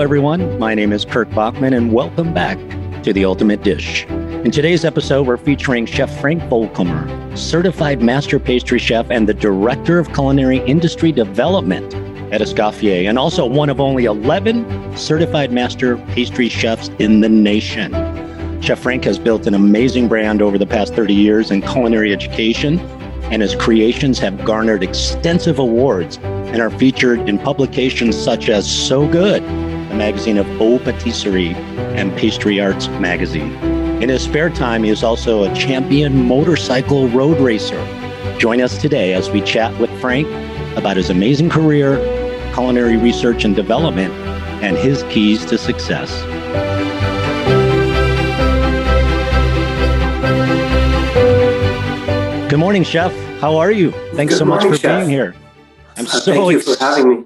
Hello, everyone. My name is Kirk Bachmann, and welcome back to The Ultimate Dish. In today's episode, we're featuring Chef Frank Vollkommer, certified master pastry chef and the director of culinary industry development at Escoffier, and also one of only 11 certified master pastry chefs in the nation. Chef Frank has built an amazing brand over the past 30 years in culinary education, and his creations have garnered extensive awards and are featured in publications such as So Good magazine of Haute Patisserie and Pastry Arts magazine. In his spare time, he is also a champion motorcycle road racer. Join us today as we chat with Frank about his amazing career, culinary research and development, and his keys to success. Good morning, Chef. How are you? Thanks Good so much morning, for Chef. being here. I'm Uh, so Thank you ex- for having me.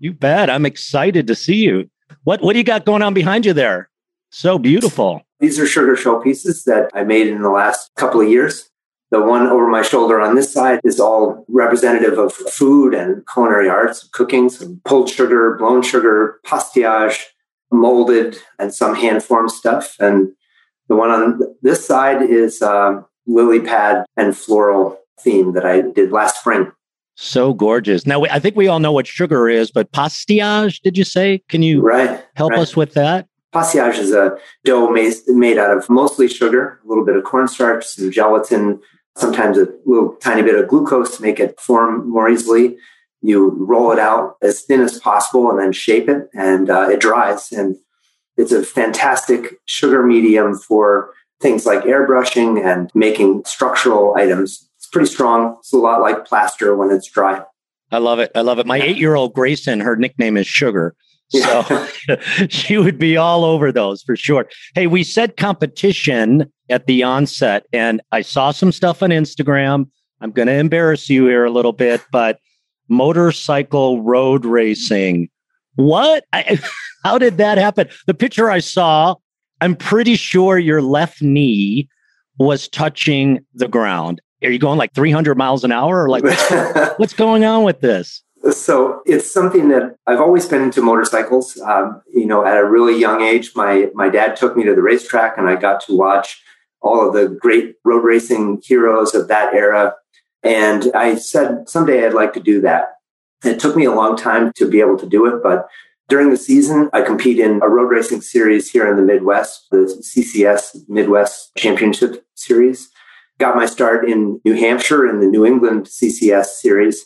You bet. I'm excited to see you. What What do you got going on behind you there? So beautiful. These are sugar shell pieces that I made in the last couple of years. The one over my shoulder on this side is all representative of food and culinary arts, cooking, some pulled sugar, blown sugar, pastillage, molded, and some hand formed stuff. And the one on this side is um, lily pad and floral theme that I did last spring. So gorgeous. Now, I think we all know what sugar is, but pastillage, did you say? Can you Right. help right. us with that? Pastillage is a dough made, made out of mostly sugar, a little bit of cornstarch, some gelatin, sometimes a little tiny bit of glucose to make it form more easily. You roll it out as thin as possible and then shape it, and uh, it dries. And it's a fantastic sugar medium for things like airbrushing and making structural items. It's pretty strong. It's a lot like plaster when it's dry. I love it. I love it. My eight year old Grayson, her nickname is Sugar. So she would be all over those for sure. Hey, we said competition at the onset, and I saw some stuff on Instagram. I'm going to embarrass you here a little bit, but motorcycle road racing. What? I, how did that happen? The picture I saw, I'm pretty sure your left knee was touching the ground. Are you going like 300 miles an hour or like what's, what's going on with this? So it's something that I've always been into motorcycles. Um, you know, at a really young age, my my dad took me to the racetrack, and I got to watch all of the great road racing heroes of that era. And I said someday I'd like to do that. It took me a long time to be able to do it, but during the season, I compete in a road racing series here in the Midwest, the CCS Midwest Championship Series. Got my start in New Hampshire in the New England CCS Series.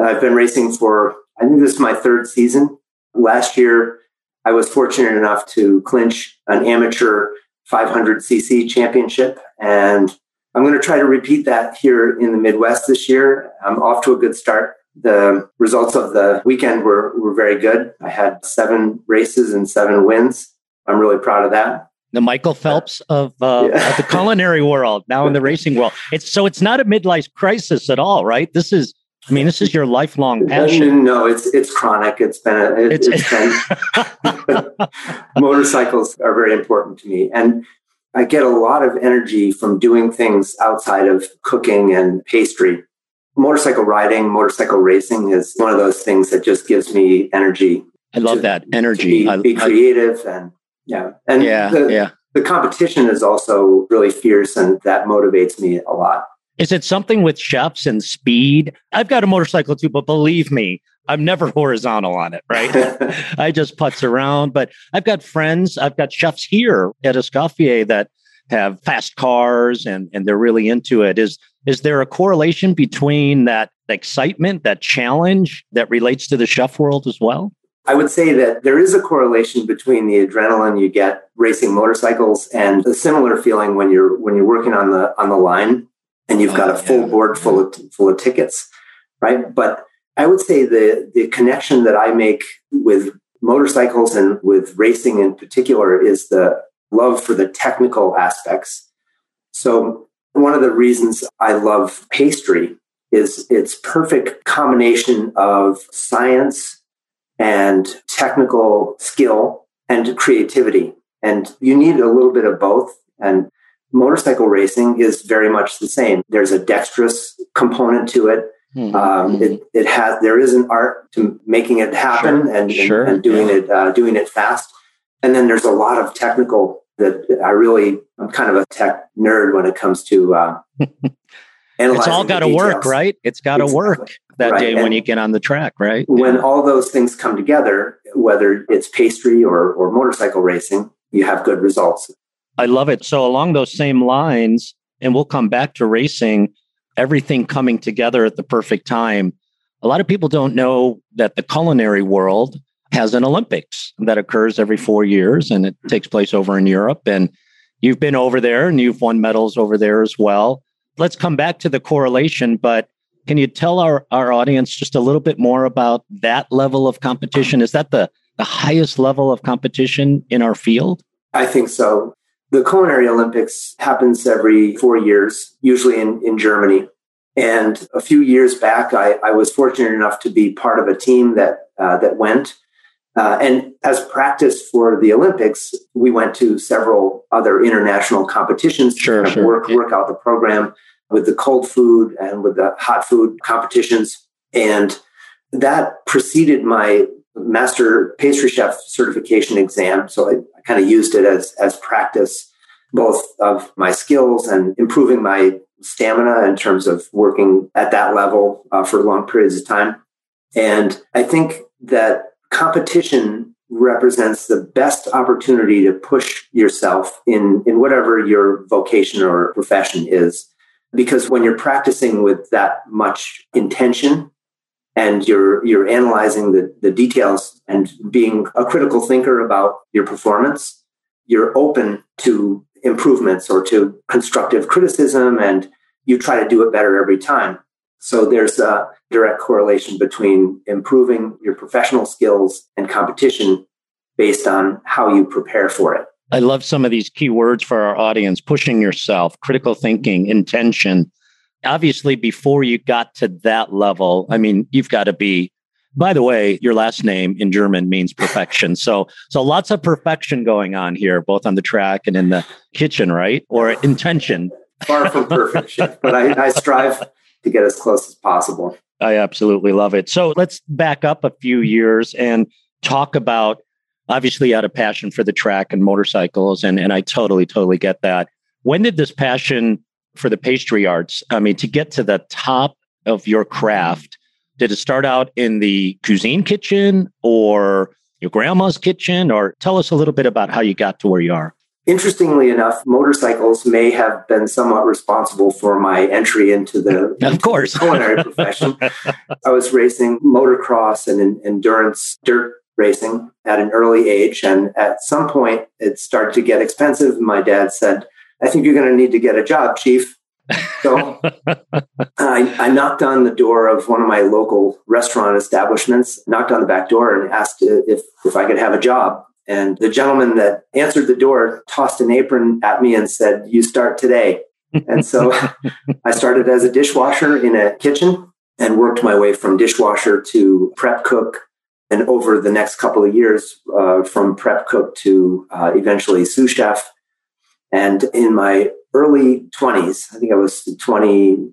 Uh, I've been racing for, I think this is my third season. Last year, I was fortunate enough to clinch an amateur 500cc championship. And I'm going to try to repeat that here in the Midwest this year. I'm off to a good start. The results of the weekend were, were very good. I had seven races and seven wins. I'm really proud of that. The Michael Phelps of, uh, Yeah. of the culinary world, now in the racing world. It's so it's not a midlife crisis at all, right? This is, I mean, this is your lifelong passion. No, it's it's chronic. It's been a, it, It's- it's been motorcycles are very important to me and i get a lot of energy from doing things outside of cooking and pastry motorcycle riding motorcycle racing is one of those things that just gives me energy I love to- that energy. be, I- be I- creative and yeah and yeah, the, yeah. the competition is also really fierce and that motivates me a lot Is it something with chefs and speed? I've got a motorcycle too, but believe me, I'm never horizontal on it, right? I just putz around, but I've got friends, I've got chefs here at Escoffier that have fast cars and and they're really into it. Is is there a correlation between that excitement, that challenge that relates to the chef world as well? I would say that there is a correlation between the adrenaline you get racing motorcycles and a similar feeling when you're when you're working on the on the line and you've got Oh, a full board full of full of tickets, right? But I would say the the connection that I make with motorcycles and with racing in particular is the love for the technical aspects. So one of the reasons I love pastry is its perfect combination of science and technical skill and creativity. And you need a little bit of both. And motorcycle racing is very much the same. There's a dexterous component to it. Mm-hmm. Um, it, it has there is an art to making it happen sure. And, sure. and, and doing yeah. it uh, doing it fast, and then there's a lot of technical that I really I'm kind of a tech nerd when it comes to. Uh, it's all got to work, right? It's got to exactly. work that right. day and when you get on the track, right? When yeah. all those things come together, whether it's pastry or, or motorcycle racing, you have good results. I love it. So along those same lines, and we'll come back to racing, everything coming together at the perfect time. A lot of people don't know that the culinary world has an Olympics that occurs every four years and it takes place over in Europe. And you've been over there and you've won medals over there as well. Let's come back to the correlation, but can you tell our, our audience just a little bit more about that level of competition? Is that the, the highest level of competition in our field? I think so. The Culinary Olympics happens every four years, usually in, in Germany. And a few years back, I, I was fortunate enough to be part of a team that uh, that went. Uh, and as practice for the Olympics, we went to several other international competitions sure, to sure. work work out the program with the cold food and with the hot food competitions. And that preceded my master pastry chef certification exam. So I, I kind of used it as, as practice, both of my skills and improving my stamina in terms of working at that level uh, for long periods of time. And I think that competition represents the best opportunity to push yourself in, in whatever your vocation or profession is. Because when you're practicing with that much intention and you're you're analyzing the, the details and being a critical thinker about your performance, you're open to improvements or to constructive criticism and you try to do it better every time. So there's a direct correlation between improving your professional skills and competition based on how you prepare for it. I love some of these key words for our audience pushing yourself, critical thinking, intention, obviously before you got to that level i mean you've got to be by the way your last name in german means perfection. So so lots of perfection going on here both on the track and in the kitchen right? Or intention. Far from perfection but I, I strive to get as close as possible i absolutely love it so let's back up a few years and talk about obviously out of passion for the track and motorcycles and and i totally totally get that when did this passion for the pastry arts, I mean, to get to the top of your craft, did it start out in the cuisine kitchen or your grandma's kitchen? Or tell us a little bit about how you got to where you are. Interestingly enough, motorcycles may have been somewhat responsible for my entry into the of course culinary profession. I was racing motocross and endurance dirt racing at an early age, and at some point it started to get expensive. My dad said, I think you're going to need to get a job, chief. So I, I, knocked on the door of one of my local restaurant establishments, knocked on the back door and asked if, if I could have a job. And the gentleman that answered the door tossed an apron at me and said, You start today. And so I started as a dishwasher in a kitchen and worked my way from dishwasher to prep cook. And over the next couple of years, uh, from prep cook to uh, eventually sous chef and in my early 20s, I think I was 20,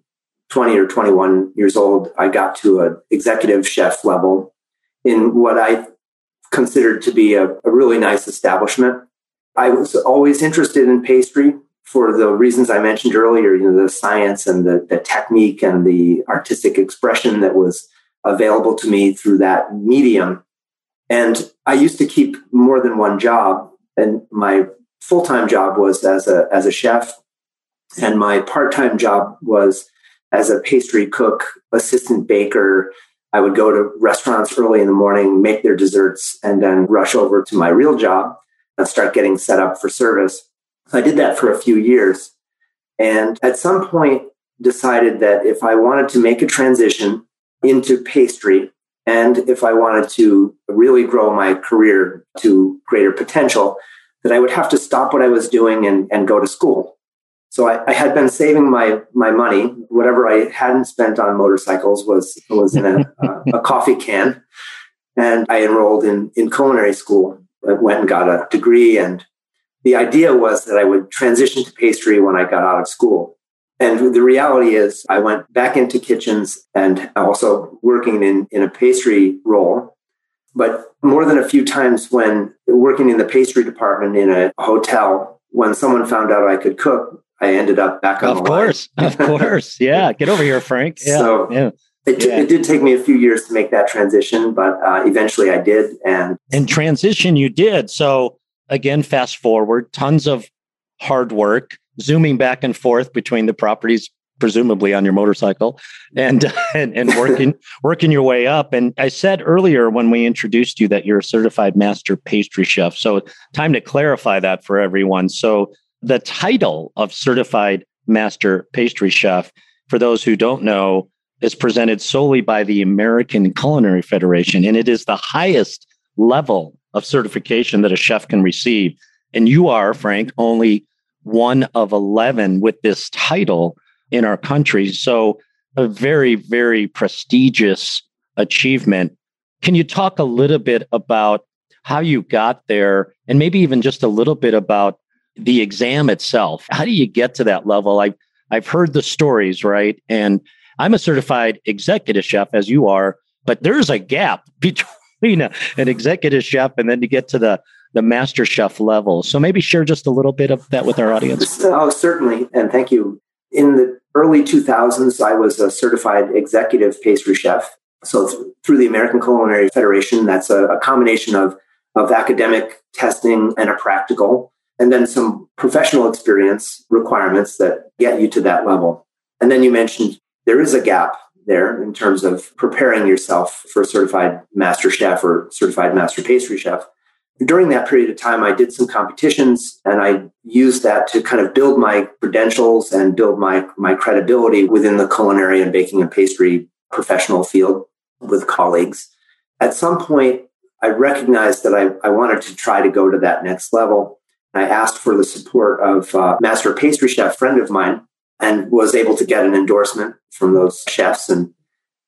20 or 21 years old, I got to an executive chef level in what I considered to be a, a really nice establishment. I was always interested in pastry for the reasons I mentioned earlier, you know, the science and the, the technique and the artistic expression that was available to me through that medium. And I used to keep more than one job. And my full time job was as a as a chef, and my part time job was as a pastry cook, assistant baker. I would go to restaurants early in the morning, make their desserts, and then rush over to my real job and start getting set up for service. I did that for a few years. And at some point, decided that if I wanted to make a transition into pastry and if I wanted to really grow my career to greater potential, that I would have to stop what I was doing and, and go to school. So I, I, had been saving my my money. Whatever I hadn't spent on motorcycles was was in a, a, a coffee can, and I enrolled in in culinary school. I went and got a degree, and the idea was that I would transition to pastry when I got out of school. And the reality is, I went back into kitchens and also working in, in a pastry role. But more than a few times when working in the pastry department in a hotel, when someone found out I could cook, I ended up back on of the course, of course. Yeah. Get over here, Frank. Yeah. So yeah. It, yeah. it, did take me a few years to make that transition, but uh, eventually I did. And and transition you did. So again, fast forward, tons of hard work, zooming back and forth between the properties, presumably on your motorcycle, and and, and working working your way up. And I said earlier when we introduced you that you're a certified master pastry chef. So time to clarify that for everyone. So the title of certified master pastry chef, for those who don't know, is presented solely by the American Culinary Federation, and it is the highest level of certification that a chef can receive. And you are, Frank, only one of 11 with this title in our country. So, a very, very prestigious achievement. Can you talk a little bit about how you got there and maybe even just a little bit about the exam itself? How do you get to that level? I've, I've heard the stories, right? And I'm a certified executive chef, as you are, but there's a gap between a, an executive chef and then to get to the the master chef level. So maybe share just a little bit of that with our audience. Uh, oh, certainly. And thank you. In the early 2000s, I was a certified executive pastry chef. So th- through the American Culinary Federation, that's a, a combination of, of academic testing and a practical, and then some professional experience requirements that get you to that level. And then you mentioned there is a gap there in terms of preparing yourself for certified master chef or certified master pastry chef during that period of time, I did some competitions and I used that to kind of build my credentials and build my, my credibility within the culinary and baking and pastry professional field with colleagues. At some point, I recognized that I, I wanted to try to go to that next level. I asked for the support of a master pastry chef friend of mine and was able to get an endorsement from those chefs and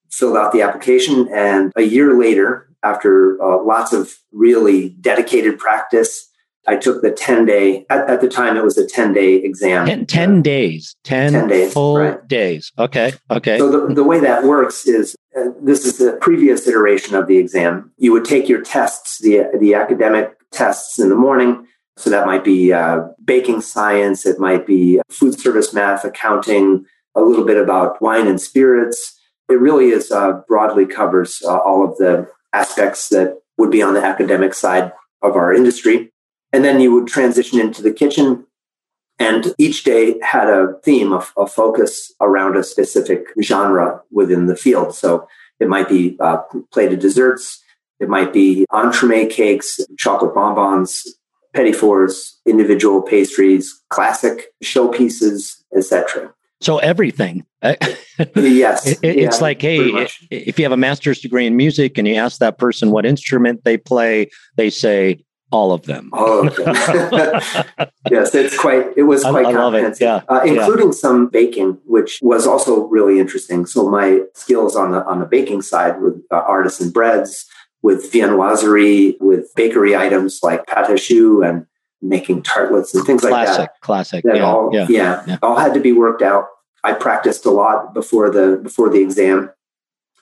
filled out the application. And a year later, after uh, lots of really dedicated practice. I took the 10 day, at, at the time, it was a 10 day exam. 10, 10 days, 10, 10 days, full right. days. Okay. Okay. So the, the way that works is uh, this is the previous iteration of the exam. You would take your tests, the, the academic tests in the morning. So that might be uh, baking science, it might be food service math, accounting, a little bit about wine and spirits. It really is uh, broadly covers uh, all of the aspects that would be on the academic side of our industry. And then you would transition into the kitchen. And each day had a theme, a, a focus around a specific genre within the field. So it might be uh, plated desserts, it might be entremet cakes, chocolate bonbons, petit fours, individual pastries, classic showpieces, etc. So everything. yes. It, it's yeah, like, hey, if you have a master's degree in music and you ask that person what instrument they play, they say all of them. All of them. yes, it's quite. It was quite I, I comprehensive, yeah. Uh, including yeah. some baking, which was also really interesting. So my skills on the on the baking side with uh, artisan breads, with viennoiserie, with bakery items like pâte à choux and making tartlets and things classic, like that. Classic, that yeah, all, yeah, yeah, yeah, all had to be worked out. I practiced a lot before the before the exam,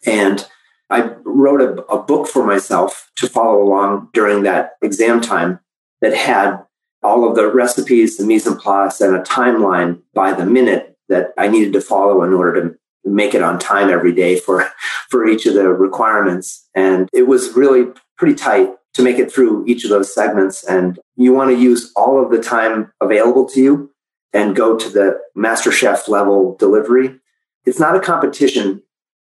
and I wrote a, a book for myself to follow along during that exam time that had all of the recipes, the mise en place, and a timeline by the minute that I needed to follow in order to make it on time every day for for each of the requirements. And it was really pretty tight to make it through each of those segments. And you want to use all of the time available to you and go to the master chef level delivery. It's not a competition.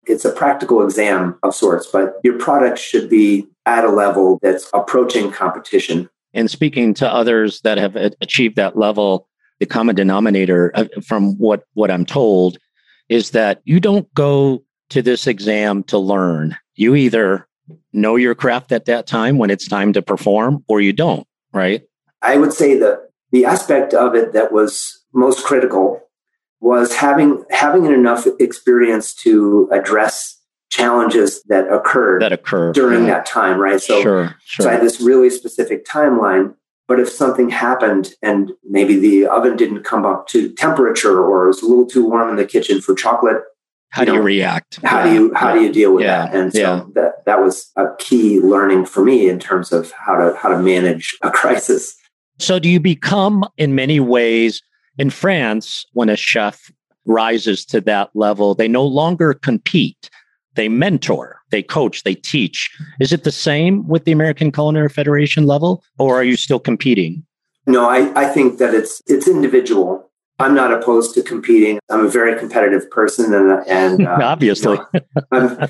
It's a practical exam of sorts, but your product should be at a level that's approaching competition. And speaking to others that have achieved that level, the common denominator uh, from what, what I'm told is that you don't go to this exam to learn. You either know your craft at that time when it's time to perform or you don't, right? I would say that the aspect of it that was most critical was having having enough experience to address challenges that occurred that occur during yeah. that time, right? So, sure, sure. so I had this really specific timeline, But if something happened and maybe the oven didn't come up to temperature or it was a little too warm in the kitchen for chocolate, how do you react? How do you how yeah. do you deal with yeah. that? And so yeah. that that was a key learning for me in terms of how to how to manage a crisis. So do you become in many ways in France when a chef rises to that level, they no longer compete. They mentor, they coach, they teach. Is it the same with the American Culinary Federation level, or are you still competing? No, I, I think that it's it's individual. I'm not opposed to competing. I'm a very competitive person, and and uh, obviously, you know,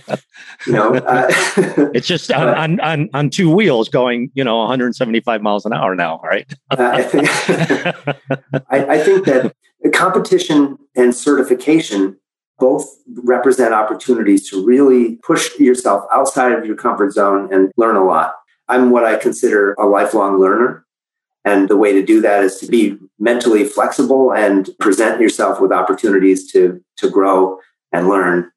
you know uh, it's just on, on, on on two wheels going, you know, 175 miles an hour now, right? uh, I, think, I, I think that competition and certification both represent opportunities to really push yourself outside of your comfort zone and learn a lot. I'm what I consider a lifelong learner. And the way to do that is to be mentally flexible and present yourself with opportunities to, to grow and learn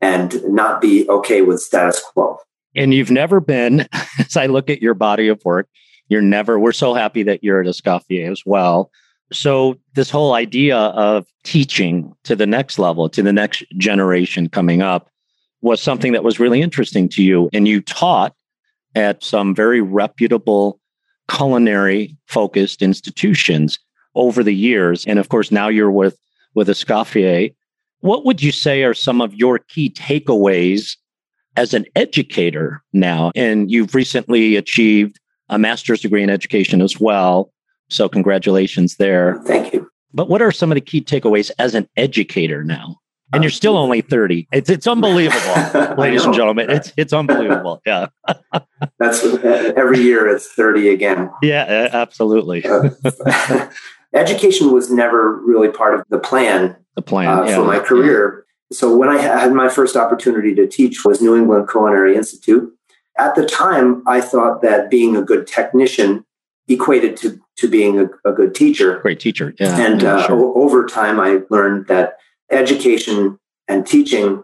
and not be okay with status quo. And you've never been, as I look at your body of work, you're never, we're so happy that you're at Escoffier as well. So, this whole idea of teaching to the next level, to the next generation coming up, was something that was really interesting to you. And you taught at some very reputable culinary focused institutions over the years. And of course, now you're with, with Escoffier. What would you say are some of your key takeaways as an educator now? And you've recently achieved a master's degree in education as well. So, congratulations there. Thank you. But what are some of the key takeaways as an educator now? And you're still only 30. It's it's unbelievable, ladies and gentlemen. It's it's unbelievable. Yeah. That's every year it's 30 again. Yeah, absolutely. uh, education was never really part of the plan. The plan uh, yeah. for my career. So when I had my first opportunity to teach was New England Culinary Institute. At the time, I thought that being a good technician equated to to being a, a good teacher. Great teacher, yeah. And yeah, uh, sure. over time, I learned that education and teaching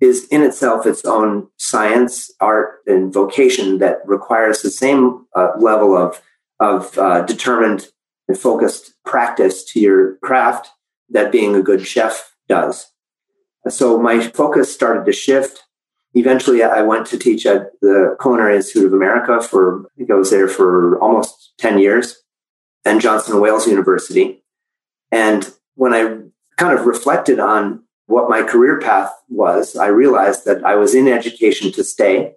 is in itself its own science, art, and vocation that requires the same uh, level of of uh, determined and focused practice to your craft that being a good chef does. So my focus started to shift eventually I went to teach at the Culinary Institute of America for, I think I was there for almost 10 years, and Johnson Wales University. And when I kind of reflected on what my career path was, I realized that I was in education to stay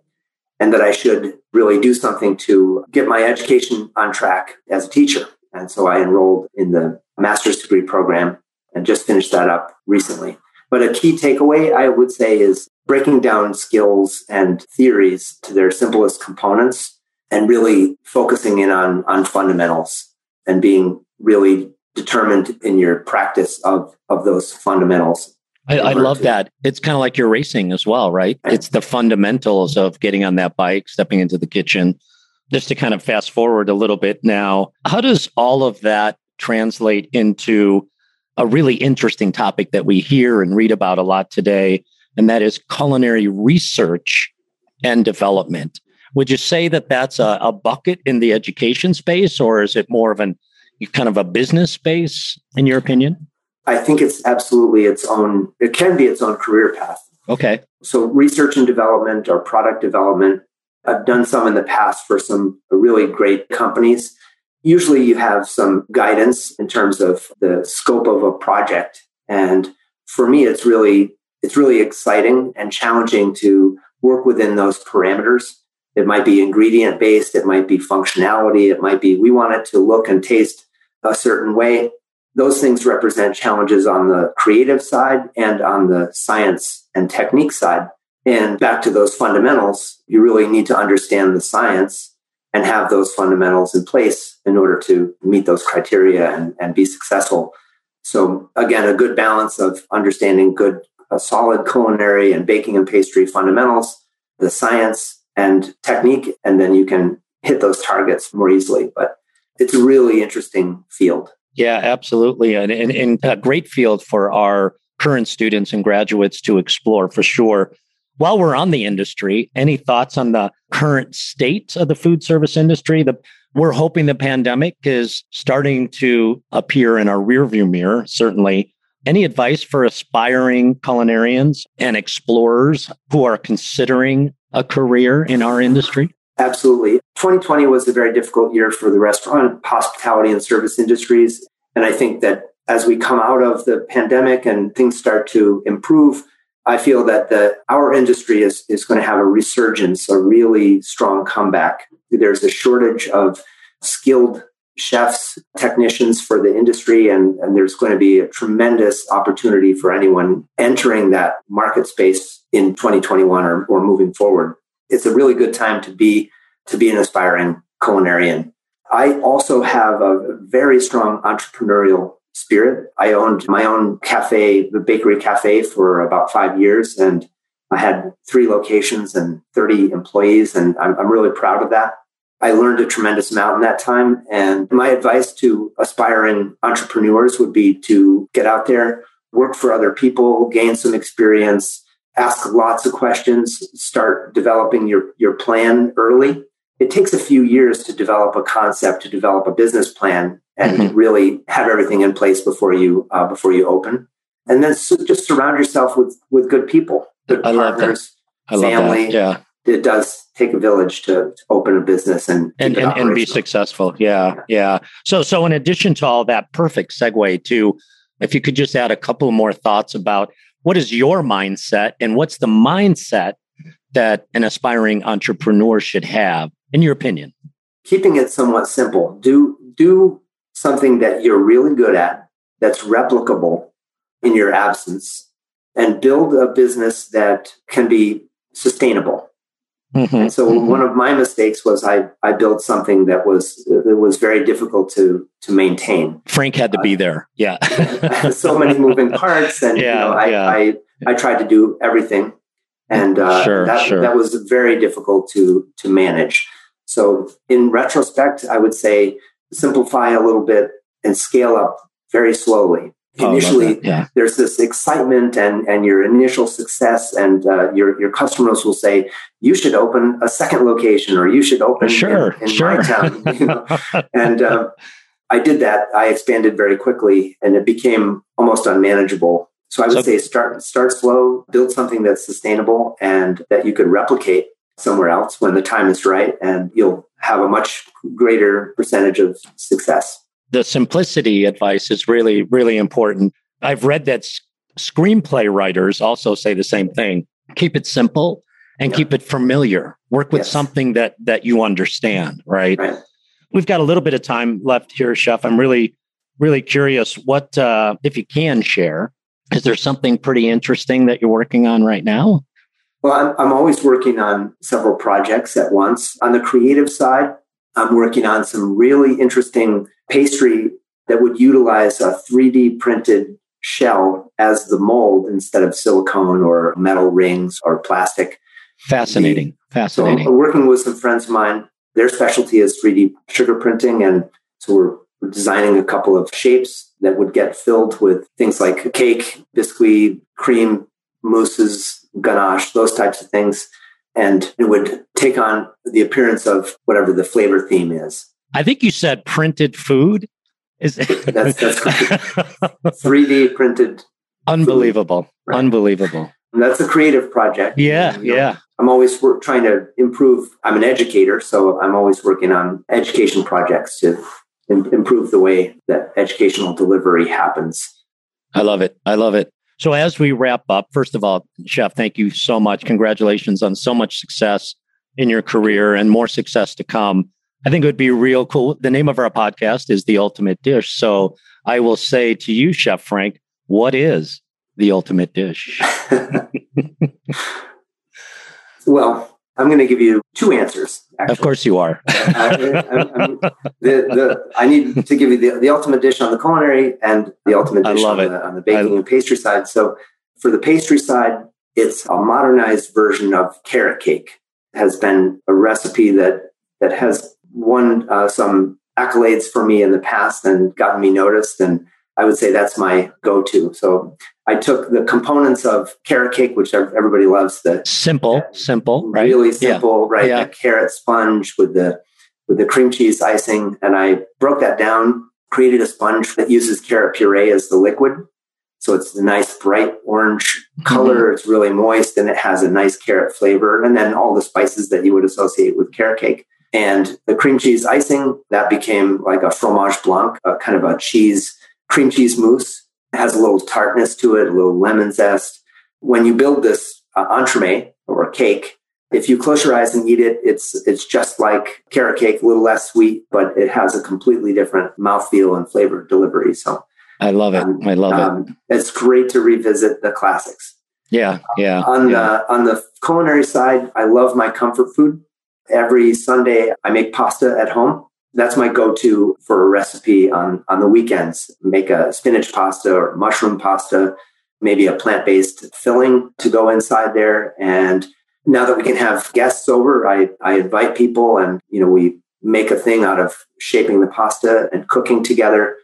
and that I should really do something to get my education on track as a teacher. And so I enrolled in the master's degree program and just finished that up recently. But a key takeaway I would say is breaking down skills and theories to their simplest components and really focusing in on, on fundamentals and being really determined in your practice of, of those fundamentals. I, I love to. that. It's kind of like you're racing as well, right? It's the fundamentals of getting on that bike, stepping into the kitchen. Just to kind of fast forward a little bit now, how does all of that translate into a really interesting topic that we hear and read about a lot today, and that is culinary research and development. Would you say that that's a, a bucket in the education space, or is it more of an kind of a business space, in your opinion? I think it's absolutely its own, it can be its own career path. Okay. So, research and development or product development, I've done some in the past for some really great companies. Usually, you have some guidance in terms of the scope of a project. And for me, it's really it's really exciting and challenging to work within those parameters. It might be ingredient based, it might be functionality, it might be we want it to look and taste a certain way. Those things represent challenges on the creative side and on the science and technique side. And back to those fundamentals, you really need to understand the science and have those fundamentals in place in order to meet those criteria and, and be successful. So again, a good balance of understanding good a solid culinary and baking and pastry fundamentals, the science and technique, and then you can hit those targets more easily. But it's a really interesting field. Yeah, absolutely. And, and, and a great field for our current students and graduates to explore for sure. while we're on the industry, any thoughts on the current state of the food service industry? The, we're hoping the pandemic is starting to appear in our rearview mirror, certainly. Any advice for aspiring culinarians and explorers who are considering a career in our industry? Absolutely. 2020 was a very difficult year for the restaurant, hospitality, and service industries. And I think that as we come out of the pandemic and things start to improve, I feel that the, our industry is, is going to have a resurgence, a really strong comeback. There's a shortage of skilled chefs, technicians for the industry, and, and there's going to be a tremendous opportunity for anyone entering that market space in 2021 or, or moving forward. It's a really good time to be to be an aspiring culinarian. I also have a very strong entrepreneurial spirit. I owned my own cafe, the bakery cafe, for about five years, and I had three locations and 30 employees, and I'm, I'm really proud of that. I learned a tremendous amount in that time. And my advice to aspiring entrepreneurs would be to get out there, work for other people, gain some experience, ask lots of questions, start developing your, your plan early. It takes a few years to develop a concept, to develop a business plan, and mm-hmm. really have everything in place before you uh, before you open. And then so just surround yourself with with good people, good I partners, family. Yeah, it does take a village to, to open a business and and, and, and, be successful. Yeah, yeah. So so in addition to all that, perfect segue to if you could just add a couple more thoughts about what is your mindset and what's the mindset that an aspiring entrepreneur should have, in your opinion? Keeping it somewhat simple. Do do something that you're really good at that's replicable in your absence and build a business that can be sustainable Mm-hmm, and so mm-hmm. one of my mistakes was I, I built something that was that was very difficult to to maintain. Frank had to be uh, there. Yeah. so many moving parts and yeah, you know, I, yeah. I, I tried to do everything and uh, sure, that, sure. that was very difficult to to manage. So in retrospect, I would say simplify a little bit and scale up very slowly. Oh, initially yeah. there's this excitement and and your initial success and uh, your your customers will say you should open a second location or you should open sure, in, in sure. my town you know? and uh, i did that i expanded very quickly and it became almost unmanageable so i would so, say start start slow build something that's sustainable and that you could replicate somewhere else when the time is right and you'll have a much greater percentage of success the simplicity advice is really, really important. I've read that screenplay writers also say the same thing. Keep it simple and yeah. keep it familiar. Work with yes. something that that you understand, right? right? We've got a little bit of time left here, Chef. I'm really, really curious what uh, if you can share. Is there something pretty interesting that you're working on right now? Well, I'm, I'm always working on several projects at once. On the creative side, I'm working on some really interesting pastry that would utilize a 3D printed shell as the mold instead of silicone or metal rings or plastic. Fascinating. Fascinating. So uh, working with some friends of mine, their specialty is 3D sugar printing. And so we're, we're designing a couple of shapes that would get filled with things like cake, biscuit, cream, mousses, ganache, those types of things and it would take on the appearance of whatever the flavor theme is. I think you said printed food. Is that's, that's 3D printed. Unbelievable. Right. Unbelievable. And that's a creative project. Yeah, and, yeah. I'm always work, trying to improve. I'm an educator, so I'm always working on education projects to improve the way that educational delivery happens. I love it. I love it. So, as we wrap up, first of all, Chef, thank you so much. Congratulations on so much success in your career and more success to come. I think it would be real cool. The name of our podcast is The Ultimate Dish. So, I will say to you, Chef Frank, what is the ultimate dish? well, I'm going to give you two answers. Actually. Of course, you are. Uh, I, the, the, I need to give you the, the ultimate dish on the culinary and the ultimate dish on the, on, the, baking I, and pastry side. So, for the pastry side, it's a modernized version of carrot cake. It has been a recipe that that has won uh, some accolades for me in the past and gotten me noticed. And I would say that's my go-to. So I took the components of carrot cake, which everybody loves. The simple, simple, right? Really simple, yeah. right? Yeah. carrot sponge with the with the cream cheese icing, and I broke that down. Created a sponge that uses carrot puree as the liquid, so it's a nice bright orange color. Mm-hmm. It's really moist, and it has a nice carrot flavor, and then all the spices that you would associate with carrot cake. And the cream cheese icing that became like a fromage blanc, a kind of a cheese cream cheese mousse. It has a little tartness to it, a little lemon zest. When you build this uh, entremet or a cake, if you close your eyes and eat it, it's it's just like carrot cake, a little less sweet, but it has a completely different mouthfeel and flavor delivery. So I love it. Um, I love um, it. It's great to revisit the classics. Yeah, yeah. on yeah. the on the culinary side, I love my comfort food. Every Sunday, I make pasta at home that's my go-to for a recipe on on the weekends. Make a spinach pasta or mushroom pasta, maybe a plant-based filling to go inside there. And now that we can have guests over, I, I invite people and you know we make a thing out of shaping the pasta and cooking together.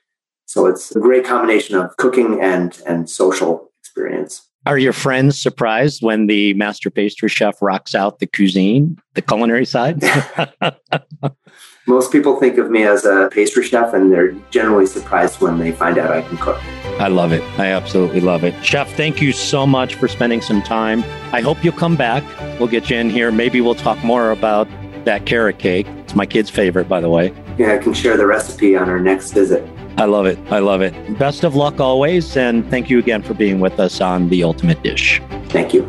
So it's a great combination of cooking and and social experience. Are your friends surprised when the master pastry chef rocks out the cuisine, the culinary side? Most people think of me as a pastry chef, and they're generally surprised when they find out I can cook. I love it. I absolutely love it. Chef, thank you so much for spending some time. I hope you'll come back. We'll get you in here. Maybe we'll talk more about that carrot cake. It's my kid's favorite, by the way. Yeah, I can share the recipe on our next visit. I love it. I love it. Best of luck always. And thank you again for being with us on The Ultimate Dish. Thank you.